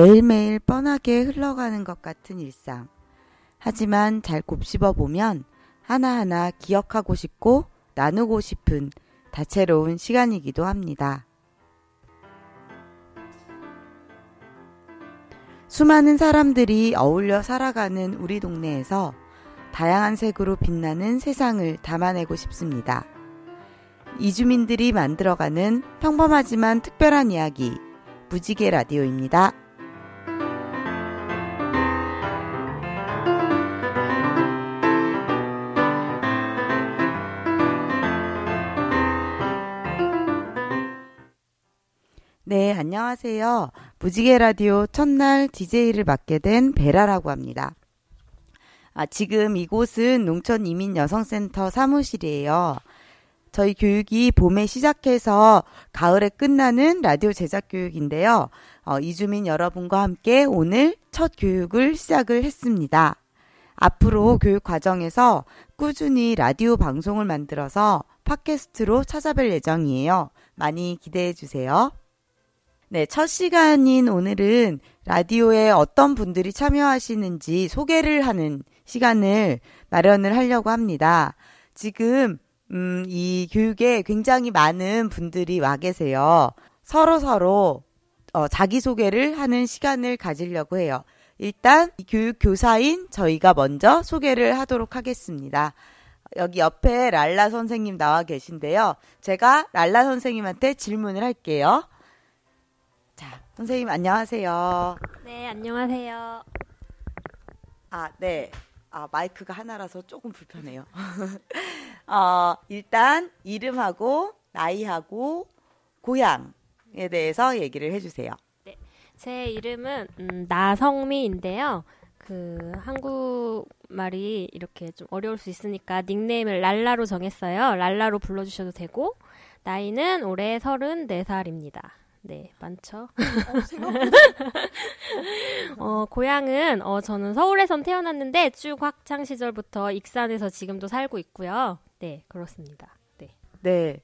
매일매일 뻔하게 흘러가는 것 같은 일상. 하지만 잘 곱씹어 보면 하나하나 기억하고 싶고 나누고 싶은 다채로운 시간이기도 합니다. 수많은 사람들이 어울려 살아가는 우리 동네에서 다양한 색으로 빛나는 세상을 담아내고 싶습니다. 이주민들이 만들어가는 평범하지만 특별한 이야기, 무지개 라디오입니다. 네, 안녕하세요. 무지개 라디오 첫날 DJ를 맡게 된 베라라고 합니다. 아, 지금 이곳은 농촌 이민 여성센터 사무실이에요. 저희 교육이 봄에 시작해서 가을에 끝나는 라디오 제작 교육인데요. 어, 이주민 여러분과 함께 오늘 첫 교육을 시작을 했습니다. 앞으로 교육 과정에서 꾸준히 라디오 방송을 만들어서 팟캐스트로 찾아뵐 예정이에요. 많이 기대해 주세요. 네, 첫 시간인 오늘은 라디오에 어떤 분들이 참여하시는지 소개를 하는 시간을 마련을 하려고 합니다. 지금 음, 이 교육에 굉장히 많은 분들이 와 계세요. 서로 서로 어, 자기 소개를 하는 시간을 가지려고 해요. 일단 교육 교사인 저희가 먼저 소개를 하도록 하겠습니다. 여기 옆에 랄라 선생님 나와 계신데요. 제가 랄라 선생님한테 질문을 할게요. 자, 선생님 안녕하세요. 네, 안녕하세요. 아, 네. 아, 마이크가 하나라서 조금 불편해요. 어, 일단 이름하고 나이하고 고향에 대해서 얘기를 해주세요. 네, 제 이름은 음, 나성미인데요. 그 한국 말이 이렇게 좀 어려울 수 있으니까 닉네임을 랄라로 정했어요. 랄라로 불러주셔도 되고 나이는 올해 34살입니다. 네, 많죠. 어, 고향은 어, 저는 서울에선 태어났는데 쭉 학창 시절부터 익산에서 지금도 살고 있고요. 네, 그렇습니다. 네. 네.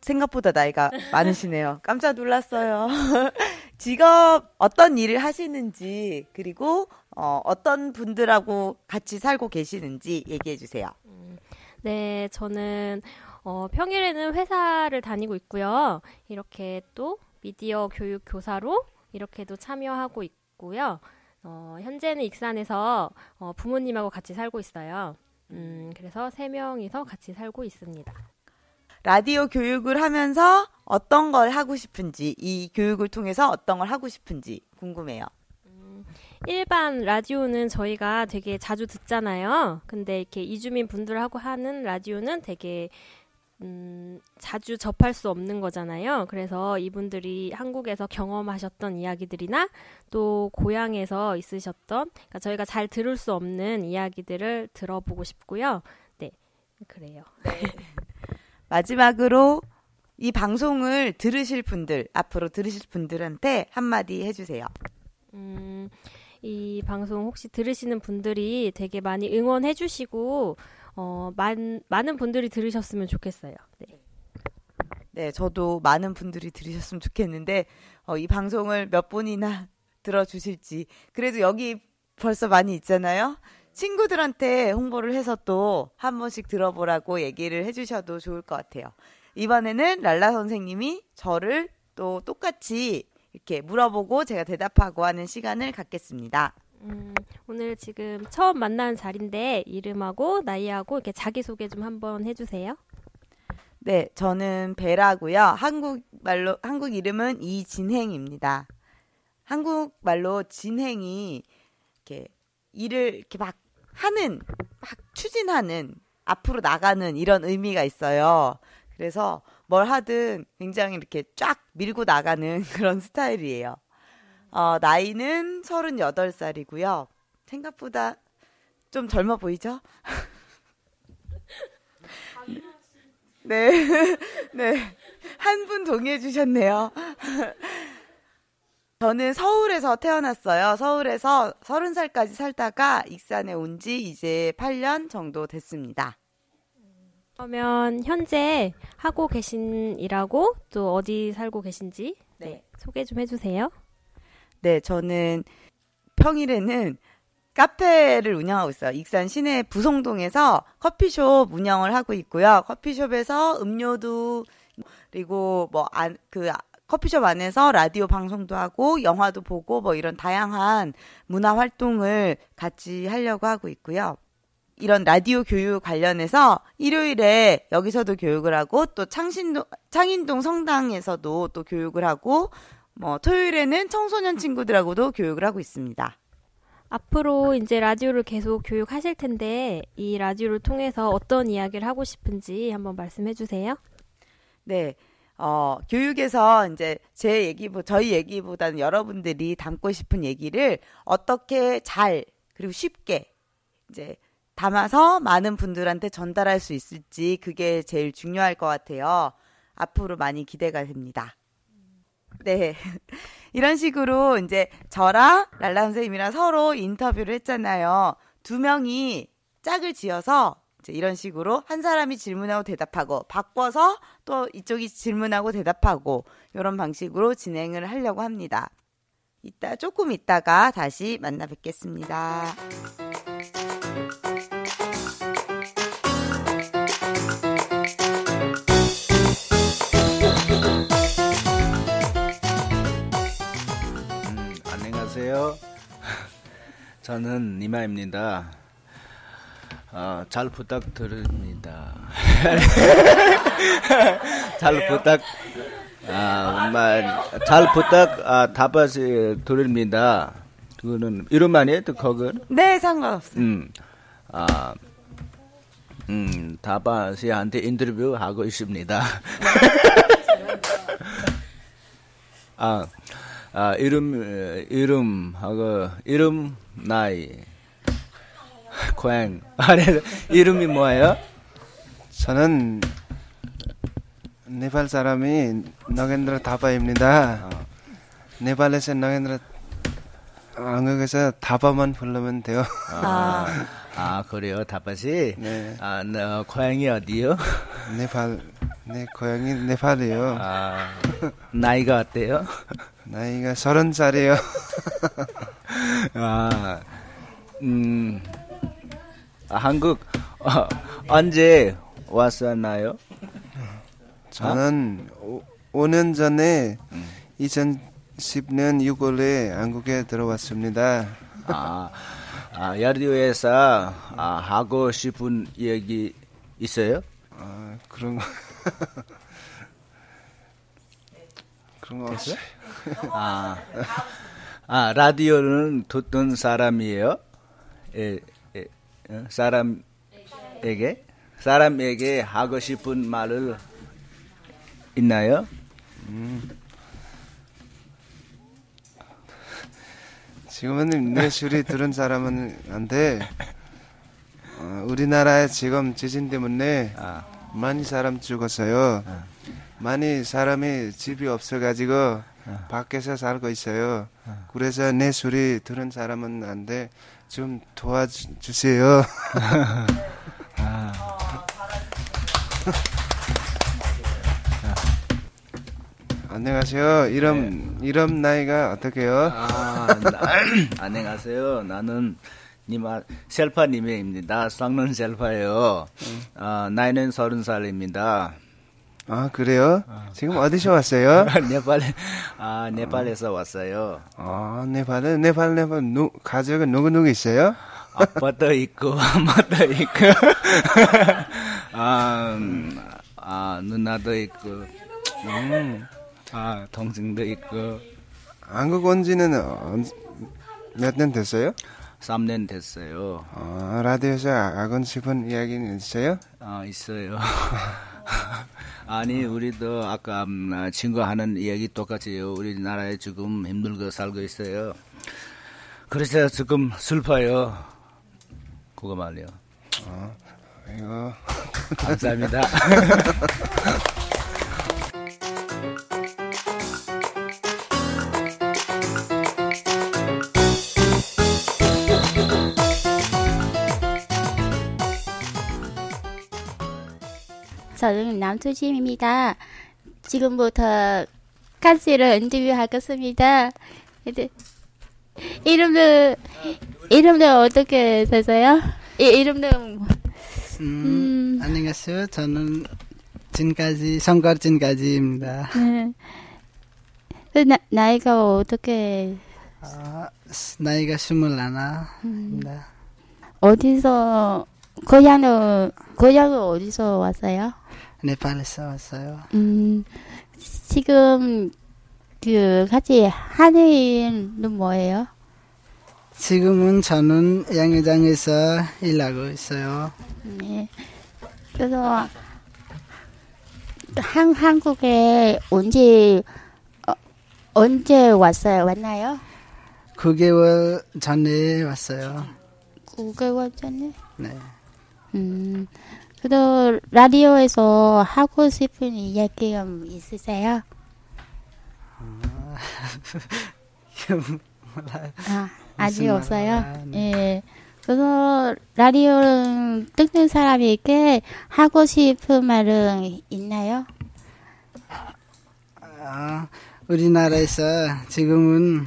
생각보다 나이가 많으시네요. 깜짝 놀랐어요. 직업 어떤 일을 하시는지 그리고 어, 어떤 분들하고 같이 살고 계시는지 얘기해 주세요. 음, 네, 저는 어, 평일에는 회사를 다니고 있고요. 이렇게 또 미디어 교육 교사로 이렇게도 참여하고 있고요. 어, 현재는 익산에서 어, 부모님하고 같이 살고 있어요. 음, 그래서 세 명이서 같이 살고 있습니다. 라디오 교육을 하면서 어떤 걸 하고 싶은지, 이 교육을 통해서 어떤 걸 하고 싶은지 궁금해요. 음, 일반 라디오는 저희가 되게 자주 듣잖아요. 근데 이렇게 이주민 분들하고 하는 라디오는 되게 음, 자주 접할 수 없는 거잖아요. 그래서 이분들이 한국에서 경험하셨던 이야기들이나 또 고향에서 있으셨던, 그러니까 저희가 잘 들을 수 없는 이야기들을 들어보고 싶고요. 네, 그래요. 네. 마지막으로 이 방송을 들으실 분들, 앞으로 들으실 분들한테 한마디 해주세요. 음, 이 방송 혹시 들으시는 분들이 되게 많이 응원해주시고, 어, 많, 많은 분들이 들으셨으면 좋겠어요. 네. 네, 저도 많은 분들이 들으셨으면 좋겠는데, 어, 이 방송을 몇 분이나 들어주실지. 그래도 여기 벌써 많이 있잖아요? 친구들한테 홍보를 해서 또 한 번씩 들어보라고 얘기를 해주셔도 좋을 것 같아요. 이번에는 랄라 선생님이 저를 또 똑같이 이렇게 물어보고 제가 대답하고 하는 시간을 갖겠습니다. 음, 오늘 지금 처음 만나는 자리인데 이름하고 나이하고 이렇게 자기소개 좀 한번 해주세요. 네, 저는 베라고요. 한국 말로 한국 이름은 이진행입니다. 한국 말로 진행이 이렇게 일을 이렇게 막 하는 막 추진하는 앞으로 나가는 이런 의미가 있어요. 그래서 뭘 하든 굉장히 이렇게 쫙 밀고 나가는 그런 스타일이에요. 어, 나이는 38살이고요. 생각보다 좀 젊어 보이죠? 네. 네. 한 분 동의해 주셨네요. 저는 서울에서 태어났어요. 서울에서 30살까지 살다가 익산에 온 지 이제 8년 정도 됐습니다. 그러면 현재 하고 계신 일하고 또 어디 살고 계신지 네. 네, 소개 좀 해주세요. 네, 저는 평일에는 카페를 운영하고 있어요. 익산 시내 부송동에서 커피숍 운영을 하고 있고요. 커피숍에서 음료도 그리고 뭐안그 커피숍 안에서 라디오 방송도 하고 영화도 보고 뭐 이런 다양한 문화 활동을 같이 하려고 하고 있고요. 이런 라디오 교육 관련해서 일요일에 여기서도 교육을 하고 또 창신동 창인동 성당에서도 또 교육을 하고 뭐 토요일에는 청소년 친구들하고도 교육을 하고 있습니다. 앞으로 이제 라디오를 계속 교육하실 텐데 이 라디오를 통해서 어떤 이야기를 하고 싶은지 한번 말씀해 주세요. 네. 어, 교육에서 이제 제 얘기, 저희 얘기보다는 여러분들이 담고 싶은 얘기를 어떻게 잘, 그리고 쉽게 이제 담아서 많은 분들한테 전달할 수 있을지 그게 제일 중요할 것 같아요. 앞으로 많이 기대가 됩니다. 네. 이런 식으로 이제 저랑 랄라 선생님이랑 서로 인터뷰를 했잖아요. 두 명이 짝을 지어서 이제 이런 식으로 한 사람이 질문하고 대답하고 바꿔서 또 이쪽이 질문하고 대답하고 이런 방식으로 진행을 하려고 합니다. 이따 조금 있다가 다시 만나 뵙겠습니다. 안녕하세요. 저는 니마입니다. 어, 잘 부탁드립니다. 잘 부탁, 아, 정말, 잘 부탁, 아, 답하시 드립니다. 그거는, 이름 아니에요? 또 그건? 네, 상관없어요. 음, 아, 음, 다바 씨한테 인터뷰 하고 있습니다. 아, 아, 이름, 에, 이름 하고, 이름, 나이, 고향. 아니, 이름이 뭐예요? 저는 네팔 사람이 너겐드라 다바입니다. 네팔에서 너겐드라 한국에서 다바만 부르면 돼요. 아, 아, 그래요, 다바 씨? 네. 아, 너, 고향이 어디요? 네팔, 내 고향이 네팔이요. 아, 나이가 어때요? 나이가 서른 살이에요. 아, 음, 아, 한국 어, 언제 왔었나요? 저는 오, 5년 전에 2010년 6월에 한국에 들어왔습니다. 아, 아 라디오에서 아, 하고 싶은 얘기 있어요? 아, 그런 거. 그런 거 없어요? 아, 아 라디오는 듣던 사람이에요? 에, 에, 어? 사람에게 사람에게 하고 싶은 말을 있나요? 지금은 내 소리 들은 사람은 안 돼. 어, 우리나라에 지금 지진 때문에 아, 많이 사람 죽었어요. 많이 사람이 집이 없어가지고 밖에서 살고 있어요. 그래서 내 소리 들은 사람은 안 돼. 좀 도와주세요. 안녕하세요. 이름 이름 나이가 어떻게요? 아, 나- 안녕하세요. 나는 니마 셀파 님입니다. 쌍는 셀파예요. 아, 나이는 서른 살입니다. 아 그래요? 지금 어디서 왔어요? 네팔, 아, 네팔에서 왔어요. 아 네팔에 네팔 네팔 누, 가족은 누구 누구 있어요? 아빠도 있고, 엄마도 있고, 아, 음, 아, 누나도 있고, 음, 아, 동생도 있고, 한국 온 지는 몇 년 됐어요? 3년 됐어요. 아, 라디오에서 하고 싶은 이야기는 있어요? 아, 있어요. 아니, 우리도 아까 음, 아, 친구 하는 이야기 똑같이요. 우리나라에 지금 힘들게 살고 있어요. 그래서 지금 슬퍼요. 그거 말이요. 이거 감사합니다. 저는 남투짐입니다. 지금부터 가시를 인터뷰하겠습니다. 이제 이름도 이름도 어떻게 되세요? 이 이름도 뭐- 음, 음. 안녕하세요. 저는 진까지 성걸 진까지입니다. 네. 그 나, 나이가 어떻게 아, 스- 나이가 스물하나입니다. 어디서 고향은 고향은 어디서 왔어요? 네팔에서 왔어요. 음 지금 그 같이 하는 일은 뭐예요? 지금은 저는 양회장에서 일하고 있어요. 네. 그래서 한 한국에 언제 어, 언제 왔어요? 왔나요? 9개월 전에 왔어요. 9개월 전에. 네. 음. 그래도 라디오에서 하고 싶은 이야기가 있으세요? 몰라요. 아, 아직 없어요? 예. 그래서 라디오를 듣는 사람에게 하고 싶은 말은 있나요? 아, 우리나라에서 지금은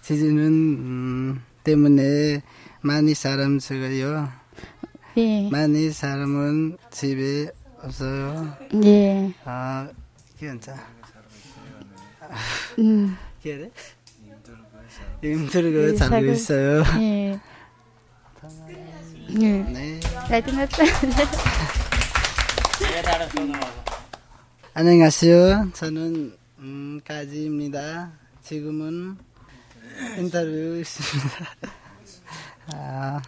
지진은 음, 때문에 많이 사람 죽어요. 예. 많이 사람은 집에 없어요. 예. 아, 괜찮. 음. 그래? 힘들고 예, 살고 살고- 있어요. 예. 예. 네. 잘 들었어요. 안녕하세요. 저는 음, 까지입니다. 지금은 인터뷰 있습니다. 아,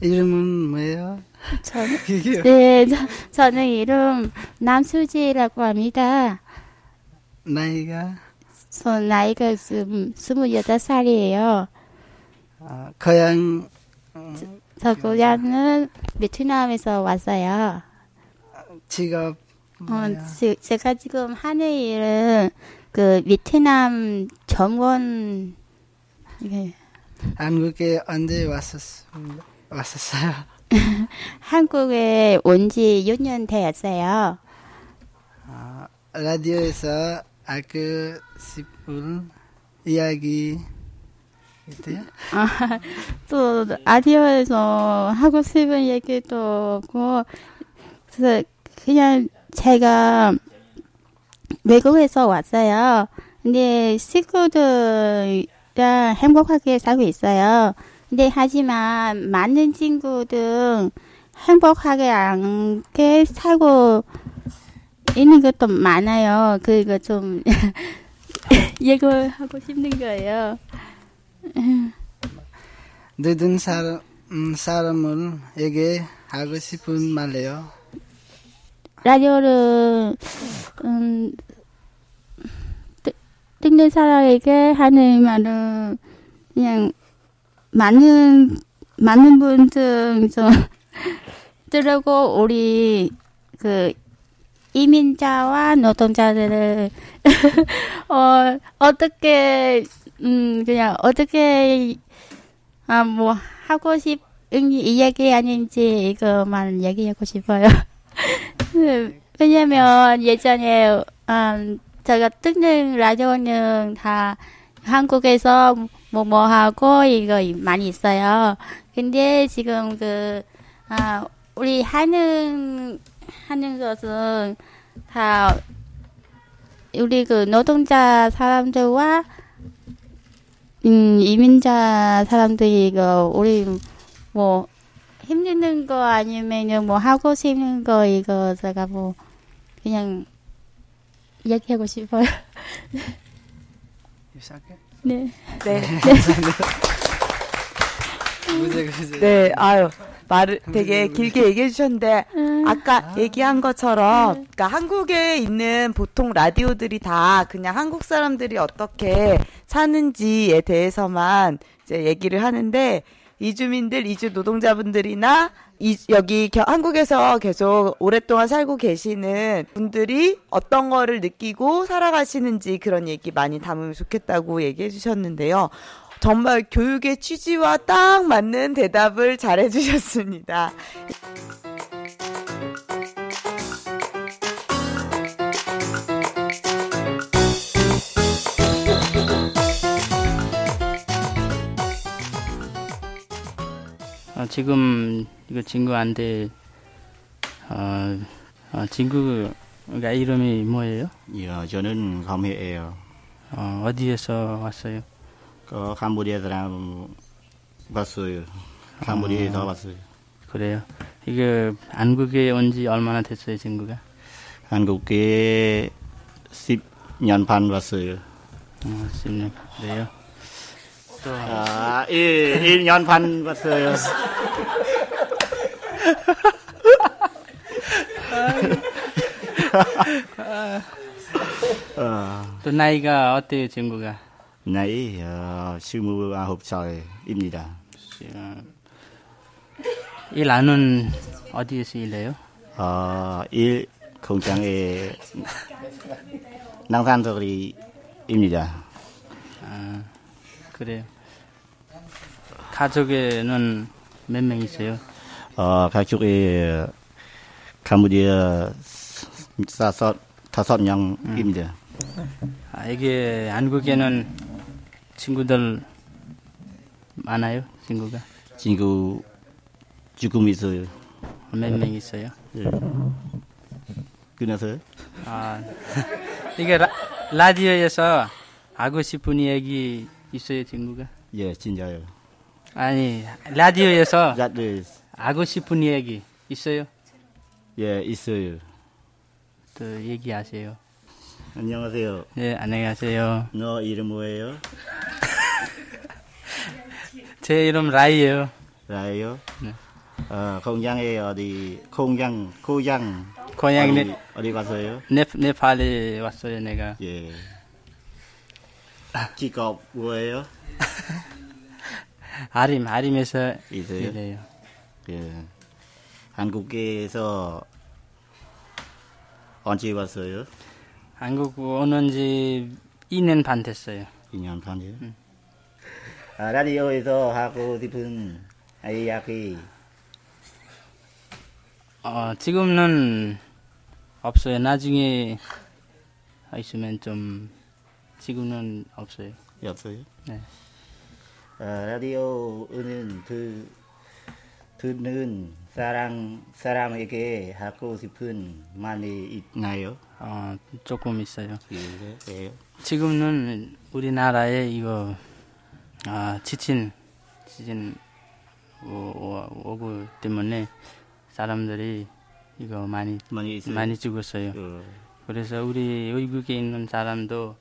이름은 뭐예요? 저는. 네, 저, 저는 이름 남수지라고 합니다. 나이가 저 나이가 스, 스물여덟 살이에요. 아, 고향 음, 저 고향은 베트남에서 왔어요. 직업 어? 지, 제가 지금 하는 일은 그 베트남 점원 예, 한국에 언제 왔었습니다. 왔었어요. 한국에 온 지 6년 되었어요. 아, 라디오에서 알고 싶은 이야기 있대요? 아, 또 라디오에서 하고 싶은 얘기도 없고 그래서 그냥 제가 외국에서 왔어요. 근데 친구들이랑 행복하게 살고 있어요. 근데 하지만 많은 친구들 행복하게 않게 살고 있는 것도 많아요. 그거 좀 얘기하고 싶는 거예요. 모든 사람 음, 사람을 얘기하고 싶은 말이에요. 라디오를 음, 듣- 듣는 사람에게 하는 말은 그냥 많은 많은 분들 좀 들고 우리 그 이민자와 노동자들을 어 어떻게 음 그냥 어떻게 아 뭐 하고 싶은 이야기 아닌지 이거만 얘기하고 싶어요. 네, 왜냐면 예전에 음, 제가 듣는 라디오는 다 한국에서 뭐 뭐 하고 이거 많이 있어요. 근데 지금 그 아, 우리 하는 하는 것은 다 우리 그 노동자 사람들과 음, 이민자 사람들이 이거 우리 뭐 힘드는 거 아니면은 뭐 하고 싶은 거 이거 제가 뭐 그냥 이야기하고 싶어요. 네. 네. 무제 무제. 네, 아유, 말을 되게 길게 얘기해 주셨는데, 아까 얘기한 것처럼, 그러니까 한국에 있는 보통 라디오들이 다 그냥 한국 사람들이 어떻게 사는지에 대해서만 이제 얘기를 하는데, 이주민들, 이주 노동자분들이나, 이, 여기 겨- 한국에서 계속 오랫동안 살고 계시는 분들이 어떤 거를 느끼고 살아가시는지 그런 얘기 많이 담으면 좋겠다고 얘기해 주셨는데요. 정말 교육의 취지와 딱 맞는 대답을 잘 해 주셨습니다. 지금 이거 친구한테 어, 어, 친구가 이름이 뭐예요? 예, 저는 감해예요. 어, 어디에서 왔어요? 그 캄보디아 사람 봤어요. 캄보디아에서 왔어요. 그래요. 이게 한국에 온 지 얼마나 됐어요, 친구가? 한국에 10년 반 왔어요. 어, 10년. 그래요. 또 아, 1, 1년 반 왔어요. 어, 또 나이가 어때요, 친구가? 나이 어, 29살입니다. 어, 일 안은 어디에서 일해요? 어, 일 공장에 낭산거리입니다. 아, 그래요. 가족에는 몇 명 있어요? 어, 가족이 캄보디아 사섯 다섯 명입니다. 아, 이게 한국에는 친구들 많아요? 친구가 친구 지금 있어요. 몇 명 있어요? 예. 끝나서요? 아, 이게 라, 라디오에서 하고 싶은 얘기 있어요, 친구가? 예, 진짜요. 아니, 라디오에서 라디오 하고 싶은 얘기 있어요? 예, 있어요. 또 얘기하세요. 안녕하세요. 네, 안녕하세요. 너 이름 뭐예요? 제 이름 라이예요. 라요? 네. 어, 공장에 어디 공장 고장 고향 어디, 네, 어디 갔어요? 네, 네팔에 왔어요, 내가. 예. 직업 뭐예요? 아림, 아림에서 있어요? 일해요. 예. 한국에서 언제 왔어요? 한국 오는 지 2년 반 됐어요. 2년 반이요. 아, 라디오에서 하고 싶은 이야기 어, 지금은 없어요. 나중에 있으면 좀 지금은 없어요. 없어요? 네. 아, 라디오는 그 듣는 사람 사람에게 하고 싶은 말이 있나요? 어, 조금 있어요. 예, 예. 지금은 우리나라에 이거 아, 지친 지진 오, 오, 오고 때문에 사람들이 이거 많이 많이 있어요. 많이 죽었어요. 어, 그래서 우리 외국에 있는 사람도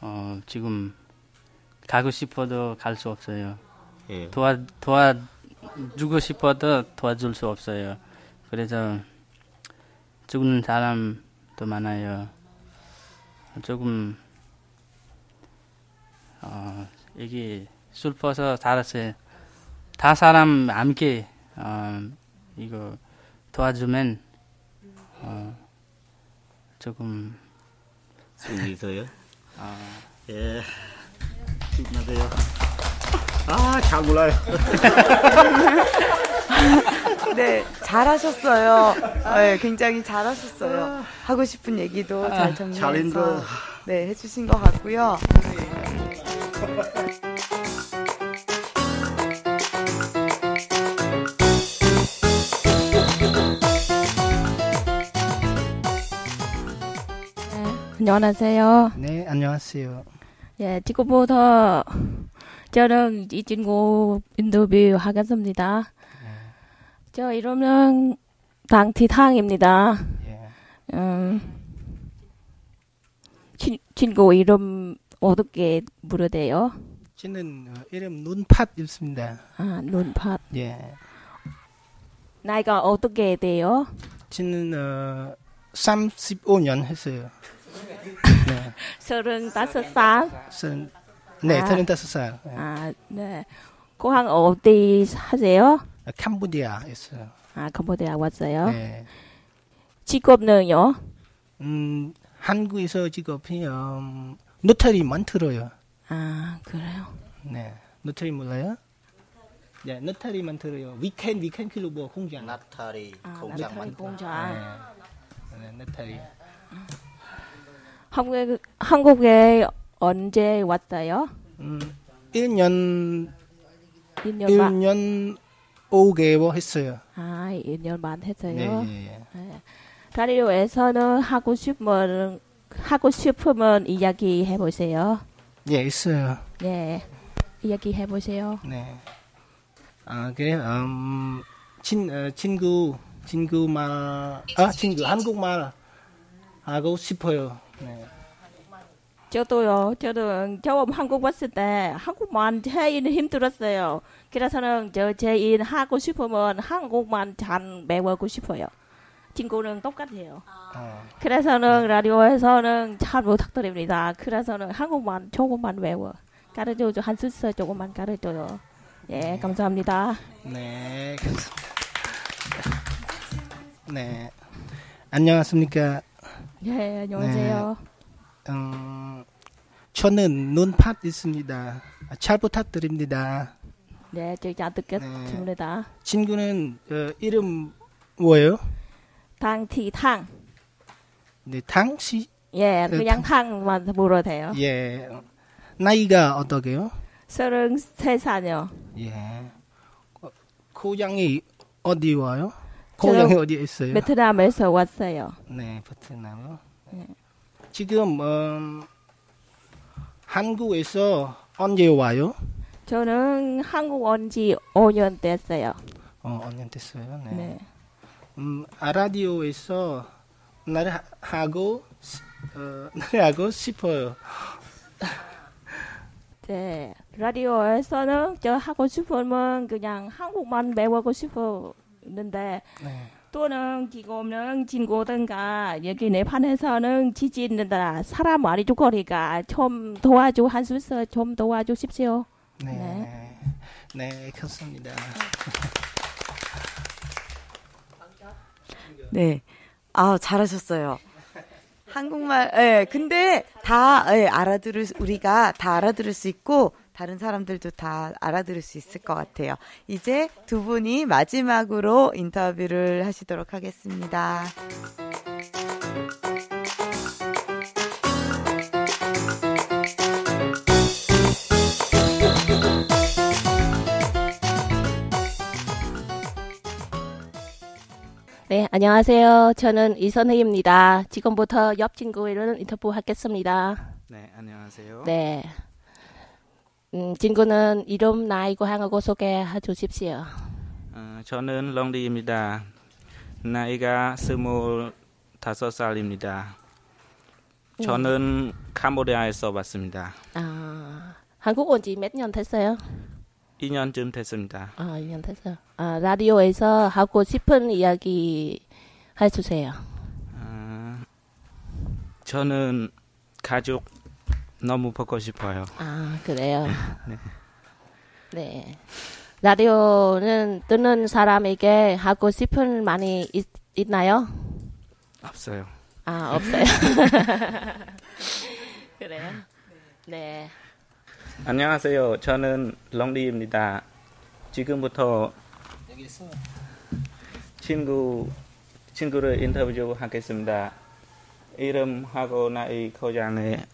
어, 지금 가고 싶어도 갈 수 없어요. 예. 도와 도와 주고 싶어도 도와줄 수 없어요. 그래서 죽는 사람도 많아요. 조금 어, 이게 슬퍼서 살았어요. 다 사람 함께 어, 이거 도와주면 어, 조금 좀 있어요? 어, 예. 끝나세요. 아, 잘 몰라요. 네, 잘하셨어요. 네, 굉장히 잘하셨어요. 하고 싶은 얘기도 잘 정리해서 잘했어. 네, 해주신 것 같고요. 안녕하세요. 네, 안녕하세요. 예, 지금부터 저는 이 친구 인터뷰 하겠습니다. 저 이름은 당티탕입니다. 예. 음, 친, 친구 이름 어떻게 부르대요? 저는 어, 이름 눈팥 있습니다. 아, 눈팥. 예. 나이가 어떻게 돼요? 저는 어, 35년 했어요. 네. 서른다섯 살. 선, 네, 아. 35살. 예. 아, 네. 고향 어디 사세요? 아, 캄보디아였어요. 아, 캄보디아 왔어요. 네. 직업는요? 음, 한국에서 직업이 음, 노타리 만 들어요. 아, 그래요. 네. 노타리 몰라요? 네, 노타리 만 들어요. 위켄 위켄 클로버 공장. 나타리 아, 공장 나타리 만 공장. 네, 노타리. 한국에, 한국에 언제 왔어요? 음, 1년 1년 반. 1년 5개월 했어요. 아, 1년 반 했어요. 네, 예, 예. 네. 라디오에서는 하고 싶으면 하고 싶으면 이야기 해 보세요. 예, 있어요. 네, 이야기 해 보세요. 네. 아, 그래, 음, 친, 어, 친구, 친구 말, 아, 친구, 한국말 하고 싶어요. 네. 저도요. 저도 처음 한국 왔을 때 한국만 제일 힘들었어요. 그래서는 저 제일 하고 싶으면 한국만 잘 배우고 싶어요. 친구는 똑같아요. 어, 그래서는 라디오에서는 잘 부탁드립니다. 그래서는 한국만 조금만 외워. 가르쳐줘. 한 수서 조금만 가르쳐요. 예, 감사합니다. 네, 감사합니다. 네. 안녕하십니까. 예, 안녕하세요. 음, 저는 눈팥 있습니다. 아, 잘 부탁드립니다. 네, 저잘 듣겠습니다. 친구는 어, 이름 뭐예요? 당티탕. 네, 당시 예, 네, 그냥 탕만 물어도 돼요. 예. 나이가 어떻게요? 서른 세 살요. 예. 어, 고향이 어디 와요? 고향이 어디에 있어요? 베트남에서 왔어요. 네, 베트남요. 네. 지금 음, 한국에서 언제 와요? 저는 한국 온 지 5년 됐어요. 어, 5년 됐어요. 네. 네. 음, 아, 라디오에서 나를 하- 하고 시- 어, 나를 하고 싶어요. 네. 라디오에서는 저 하고 싶으면 그냥 한국만 배우고 싶 었는데 네. 또는 지금은 친구든가 여기 내판에서는 지지는다 사람 많이 죽거리가 좀 도와주 한 수서 좀 도와주십시오. 네. 네. 네, 감사합니다. 네. 아, 잘하셨어요. 한국말, 예, 근데 다, 예, 알아들을, 수- 우리가 다 알아들을 수 있고, 다른 사람들도 다 알아들을 수 있을 것 같아요. 이제 두 분이 마지막으로 인터뷰를 하시도록 하겠습니다. 네, 안녕하세요. 저는 이선혜입니다. 지금부터 옆 친구를 인터뷰 하겠습니다. 네, 안녕하세요. 네. 음, 친구는 이름, 나이, 고향하고 소개해 주십시오. 어, 저는 롱디입니다. 나이가 스물다섯 살입니다. 저는 캄보디아에서 왔습니다. 아, 한국 온 지 몇 년 됐어요? 2년쯤 됐습니다. 아, 2년 됐어요. 아, 라디오에서 하고 싶은 이야기 해주세요. 어, 저는 가족 너무 보고 싶어요. 아, 그래요? 네. 네. 라디오는 듣는 사람에게 하고 싶은 말이 있, 있나요? 없어요. 아, 없어요. 그래요? 네. 안녕하세요. 저는 롱디입니다. 지금부터 친구 친구를 인터뷰 하겠습니다. 이름하고 나이 고장에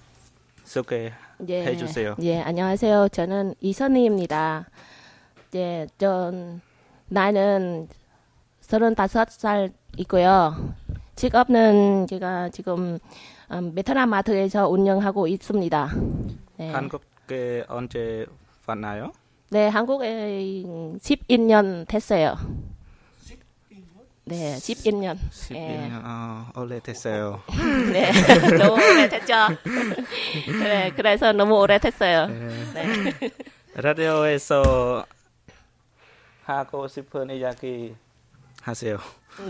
소개해 예, 주세요. 예, 안녕하세요. 저는 이선희입니다. 예, 전 나이는 35살 있고요. 직업은 제가 지금 음, 베트남 마트에서 운영하고 있습니다. 네. 한국에 언제 왔나요? 네, 한국에 11년 됐어요. 네, 11년. 11년 어, 오래됐어요. 네, 너무 오래됐죠. 그래, 그래서 너무 오래됐어요. 네. 라디오에서 하고 싶은 이야기 하세요.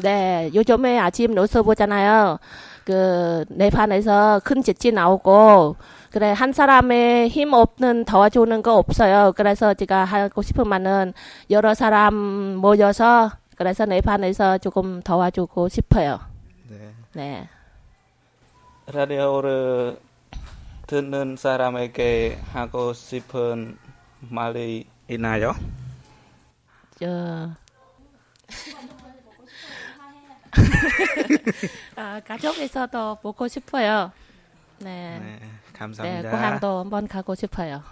네, 요즘에 아침 뉴스 보잖아요. 그, 네판에서 큰 지진 나오고, 그래, 한 사람의 힘 없는 도와주는 거 없어요. 그래서 제가 하고 싶은 말은 여러 사람 모여서, 그래서 네판에서 조금 도와주고 싶어요. 네. 네. 라디오를 듣는 사람에게 하고 싶은 말이 있나요? 저, 아, 가족에서도 보고 싶어요. 네. 네, 네, 감사합니다. 고향도 한번 가고 싶어요.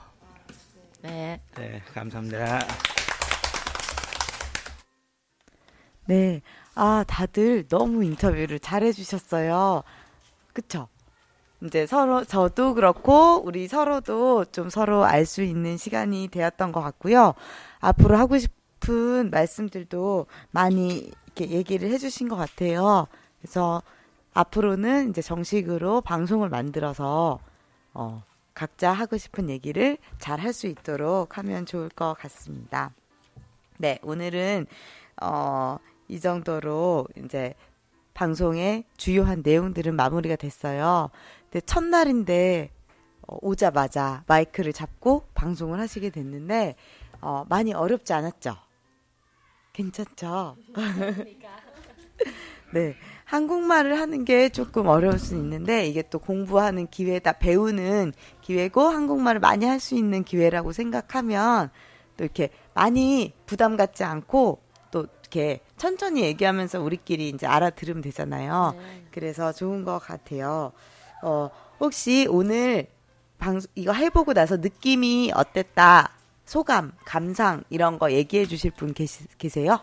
네. 네, 감사합니다. 네. 아, 다들 너무 인터뷰를 잘 해주셨어요. 그쵸? 이제 서로, 저도 그렇고, 우리 서로도 좀 서로 알 수 있는 시간이 되었던 것 같고요. 앞으로 하고 싶은 말씀들도 많이 이렇게 얘기를 해주신 것 같아요. 그래서 앞으로는 이제 정식으로 방송을 만들어서, 어, 각자 하고 싶은 얘기를 잘 할 수 있도록 하면 좋을 것 같습니다. 네, 오늘은, 어, 이 정도로 이제 방송의 주요한 내용들은 마무리가 됐어요. 근데 첫날인데 어, 오자마자 마이크를 잡고 방송을 하시게 됐는데 어, 많이 어렵지 않았죠? 괜찮죠? 네. 한국말을 하는 게 조금 어려울 수 있는데 이게 또 공부하는 기회다 배우는 기회고 한국말을 많이 할 수 있는 기회라고 생각하면 또 이렇게 많이 부담 갖지 않고 또 이렇게 천천히 얘기하면서 우리끼리 이제 알아들으면 되잖아요. 그래서 좋은 것 같아요. 어, 혹시 오늘 방송, 이거 해보고 나서 느낌이 어땠다? 소감, 감상, 이런 거 얘기해 주실 분 계시, 계세요?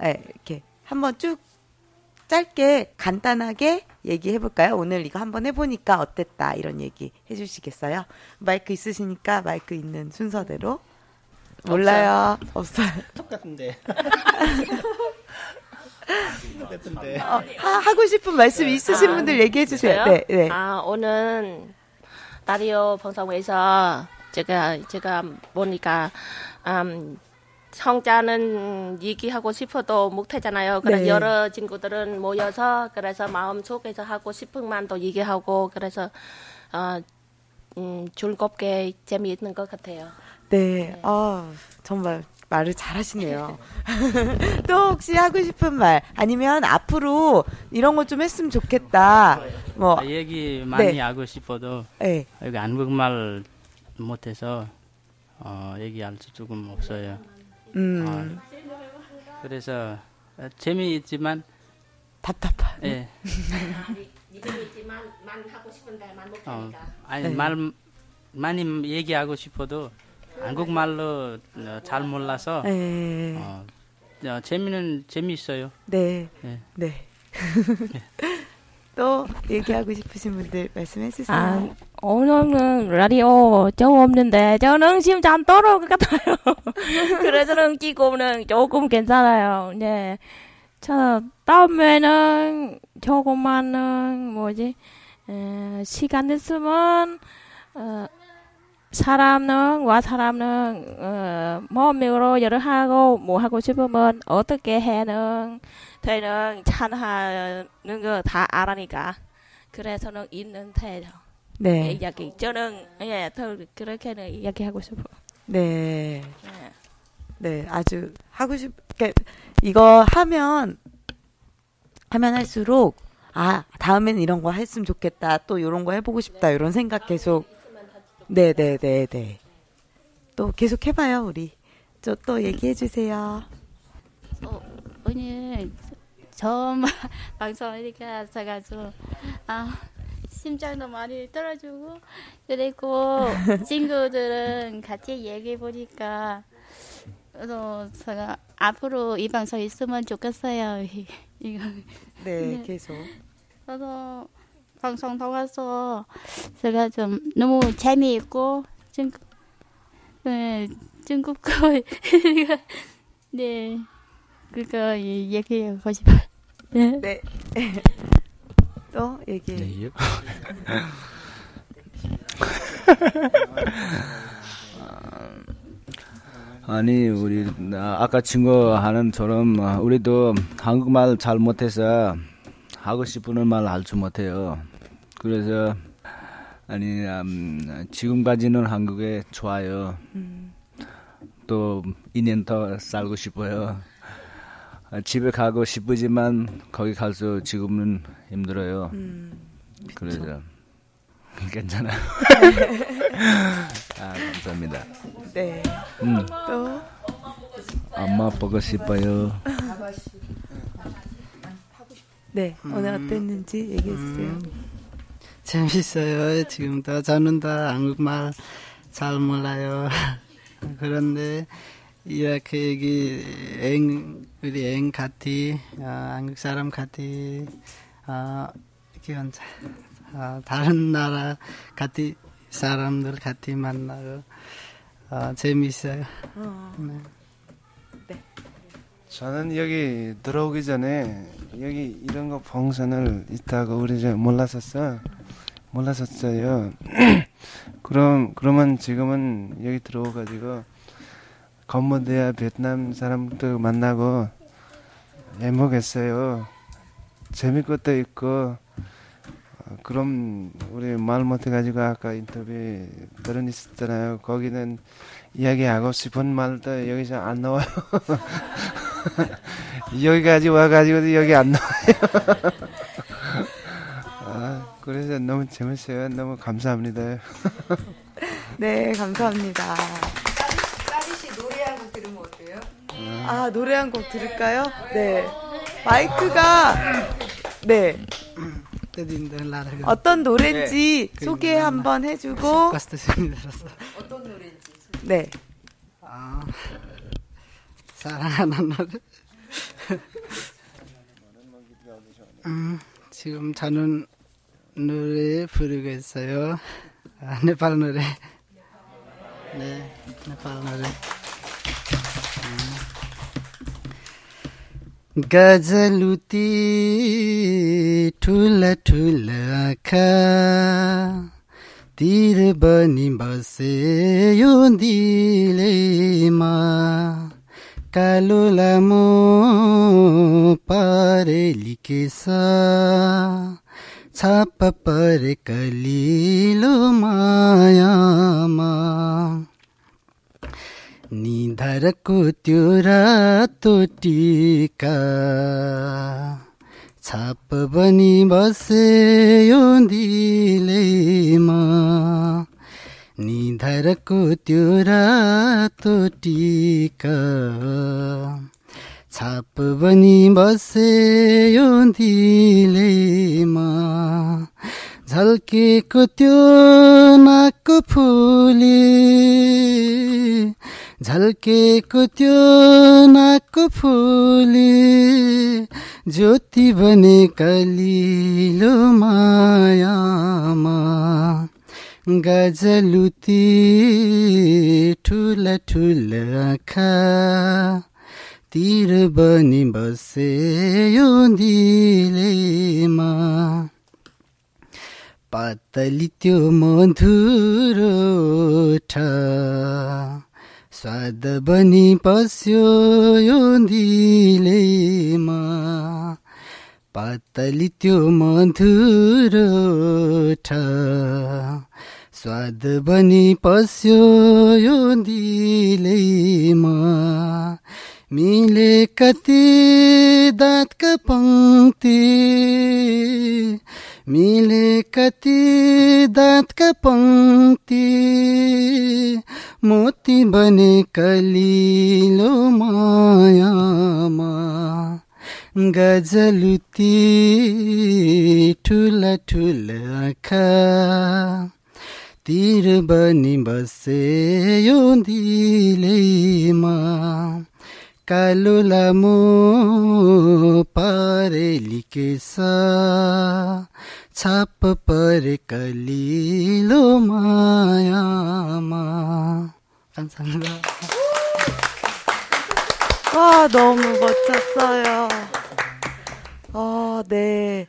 네, 이렇게 한번 쭉 짧게 간단하게 얘기해 볼까요? 오늘 이거 한번 해보니까 어땠다? 이런 얘기 해 주시겠어요? 마이크 있으시니까 마이크 있는 순서대로. 몰라요. 없어요. 똑같은데. 똑같은데. 어, 하, 고 싶은 말씀 있으신 아, 분들 얘기해 주세요. 네, 네. 아, 오늘 라디오 방송에서 제가 제가 보니까 음, 성자는 얘기하고 싶어도 못하잖아요. 그래서 네. 여러 친구들은 모여서 그래서 마음 속에서 하고 싶은 만도 얘기하고 그래서 어, 음, 즐겁게 재미있는 것 같아요. 네, 아 정말 말을 잘하시네요. 또 혹시 하고 싶은 말 아니면 앞으로 이런 거 좀 했으면 좋겠다. 뭐 아, 얘기 많이 네. 하고 싶어도 네. 여기 한국말 못해서 어, 얘기할 수 조금 없어요. 음. 어, 그래서 어, 재미있지만 답답한. 예. 재미있지만 만 하고 싶은데 만 어, 못하니까. 아니 네. 말 많이 얘기하고 싶어도 한국말로 어, 잘 몰라서 네. 어, 어, 재미는 재미있어요. 네. 예. 네. 또 얘기하고 싶으신 분들 말씀해 주세요. 아, 오늘은 라디오 좀 없는데 저는 심장 떨어올 것 같아요. 그래서는 끼고는 조금 괜찮아요. 네. 저 다음에는 조금만은 뭐지 에, 시간 있으면 어, 사람은 와 사람은 어, 몸으로 여러 하고 뭐 하고 싶으면 어떻게 해는 되는 찬하는 거 다 알아니까 그래서는 있는 태도 네. 이야기 저는 예더 그렇게는 이야기하고 싶어. 네. 네, 아주 하고 싶, 그러니까 이거 하면, 하면 할수록, 아, 다음에는 이런 거 했으면 좋겠다. 또 이런 거 해보고 싶다. 이런 생각 계속. 네, 네, 네, 네. 또 계속 해봐요, 우리. 저 또 얘기해 주세요. 오늘 처음 방송하니까 제가 좀 아, 심장도 많이 떨어지고 그리고 친구들은 같이 얘기해 보니까 또 제가 앞으로 이 방송 있으면 좋겠어요. 이- 이거 네, 네. 계속. 그래서 방송 나와서 제가 좀 너무 재미있고 좀 네, 즐겁고 네 그거 얘기하고 싶어요. 네. 네. 또 얘기해. 네. 아니 우리 나 아까 친구 하는처럼 어, 우리도 한국말 잘 못해서 하고 싶은 말 할 줄 못해요. 그래서 아니 음, 지금까지는 한국에 좋아요. 음. 또 2년 더 살고 싶어요. 아, 집에 가고 싶으지만 거기 갈수 지금은 힘들어요. 음, 그래서 괜찮아요. 아 감사합니다. 네. 음, 또. 엄마 보고 싶어요. 네, 오늘 음. 어땠는지 얘기해 주세요. 재밌어요. 지금도 저는 다 한국말 잘 몰라요. 그런데 이렇게 여기 앵 우리 앵 같이 아, 한국 사람 같이 아, 이렇게 아, 다른 나라 같이 사람들 같이 만나고 아, 재밌어요. 네. 저는 여기 들어오기 전에 여기 이런 거 봉선을 있다고 우리 저 몰랐었어. 몰랐었어요. 그럼 그러면 지금은 여기 들어오가지고 컴보디아 베트남 사람도 만나고 행복했어요. 재밌 것도 있고 어, 그럼 우리 말 못해가지고 아까 인터뷰 들은 있었잖아요. 거기는 이야기하고 싶은 말도 여기서 안 나와요. 여기까지 와가지고 여기 안 나와요. 아, 그래서 너무 재밌어요. 너무 감사합니다. 네, 감사합니다. 까리 씨 노래 한 곡 들으면 어때요? 아, 노래 한 곡 들을까요? 네. 마이크가 네. 어떤 노래인지 네. 소개 한번 해주고 어떤 노래인지 네. 아, 사랑하는 노래. 음, 지금 저는 노래 부르고 있어요. 아, 네팔 노래. 네, 네팔 노래. 음. गजलुती ठुला ठुला आँखा तिर बनी बसे यो दिलेमा कालो लामो पारे लिकेछ छाप परे कलिलो मायामा। निधारको त्यो रातो टिका। छाप बनी बसे यो दिलेमा। निधारको त्यो रातो टिका। छाप बनी बसे यो दिलेमा। झल्केको त्यो नाकको फुली। झल्केको त्यो नाकको फुली। ज्योति बने कलिलो मायामा। गजलुती ठुला ठुला आँखा तिर बनी बसे यो दिलेमा। पातली त्यो मधुरो स्वाद बनी पस्यो यो दिलेमा। पातली त्यो मधुरो स्वाद बनी पस्यो यो दिलेमा। मिले कति दाँतका पङ्क्ति। मिले कति दाँतका पङ्क्ति मोती बने कलिलो मायामा गजलुती ठुला ठुला आँखा तिर बनी बसे यो दिलेमा। कालो लामो पारे लिकेछ छाप परे कलिलो मायामा 감사합니다. 와, 너무 멋졌어요. 어, 네.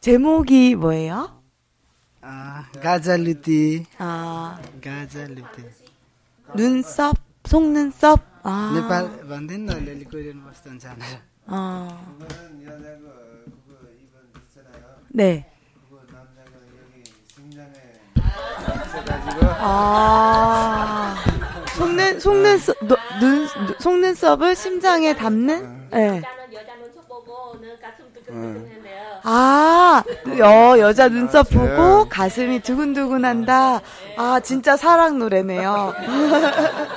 제목이 뭐예요? 아, 가잘루티. 아, 가잘루티. 눈썹, 속눈썹. 아. नेपाल भन्दैन न अलिअलि कोरियन वस्तु हुन्छ भनेर 아. 네. 아. 속눈, 속눈썹, 노- 눈, 눈- 속눈썹을 심장에 담는? 네. 아, 여, 여자 눈썹 보고 가슴이 두근두근한다. 아, 진짜 사랑 노래네요.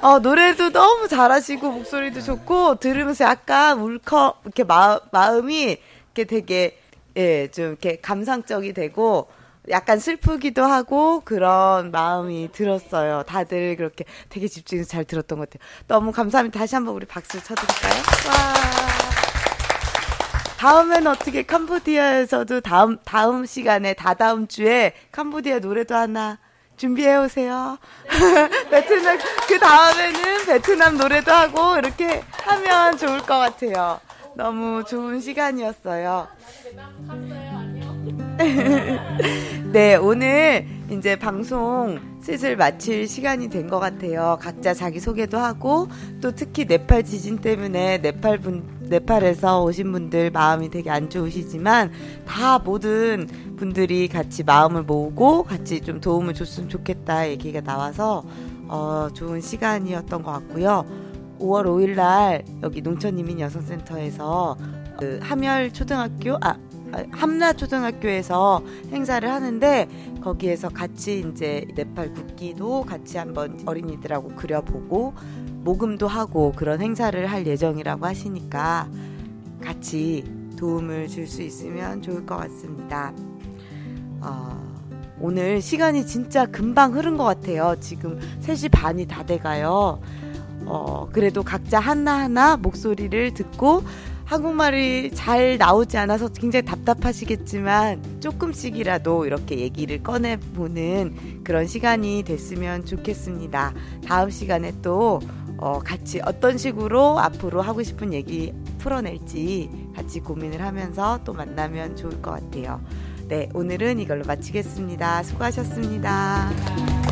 어, 노래도 너무 잘하시고, 목소리도 좋고, 들으면서 약간 울컥, 이렇게 마, 마음이, 이렇게 되게, 예, 좀 이렇게 감상적이 되고, 약간 슬프기도 하고 그런 마음이 들었어요. 다들 그렇게 되게 집중해서 잘 들었던 것 같아요. 너무 감사합니다. 다시 한번 우리 박수 쳐드릴까요? 와. 다음에는 어떻게 캄보디아에서도 다음 다음 시간에 다다음 주에 캄보디아 노래도 하나 준비해 오세요. 베트남 그 다음에는 베트남 노래도 하고 이렇게 하면 좋을 것 같아요. 너무 좋은 시간이었어요. 네, 오늘 이제 방송 슬슬 마칠 시간이 된 것 같아요. 각자 자기 소개도 하고 또 특히 네팔 지진 때문에 네팔 분 네팔에서 오신 분들 마음이 되게 안 좋으시지만 다 모든 분들이 같이 마음을 모으고 같이 좀 도움을 줬으면 좋겠다 얘기가 나와서 어, 좋은 시간이었던 것 같고요. 5월 5일 날 여기 농촌이민 여성센터에서 그 함열 초등학교 아 함나 초등학교에서 행사를 하는데 거기에서 같이 이제 네팔 국기도 같이 한번 어린이들하고 그려보고 모금도 하고 그런 행사를 할 예정이라고 하시니까 같이 도움을 줄 수 있으면 좋을 것 같습니다. 어, 오늘 시간이 진짜 금방 흐른 것 같아요. 지금 3시 반이 다 돼가요. 어, 그래도 각자 하나하나 목소리를 듣고 한국말이 잘 나오지 않아서 굉장히 답답하시겠지만 조금씩이라도 이렇게 얘기를 꺼내보는 그런 시간이 됐으면 좋겠습니다. 다음 시간에 또 어, 같이 어떤 식으로 앞으로 하고 싶은 얘기 풀어낼지 같이 고민을 하면서 또 만나면 좋을 것 같아요. 네, 오늘은 이걸로 마치겠습니다. 수고하셨습니다.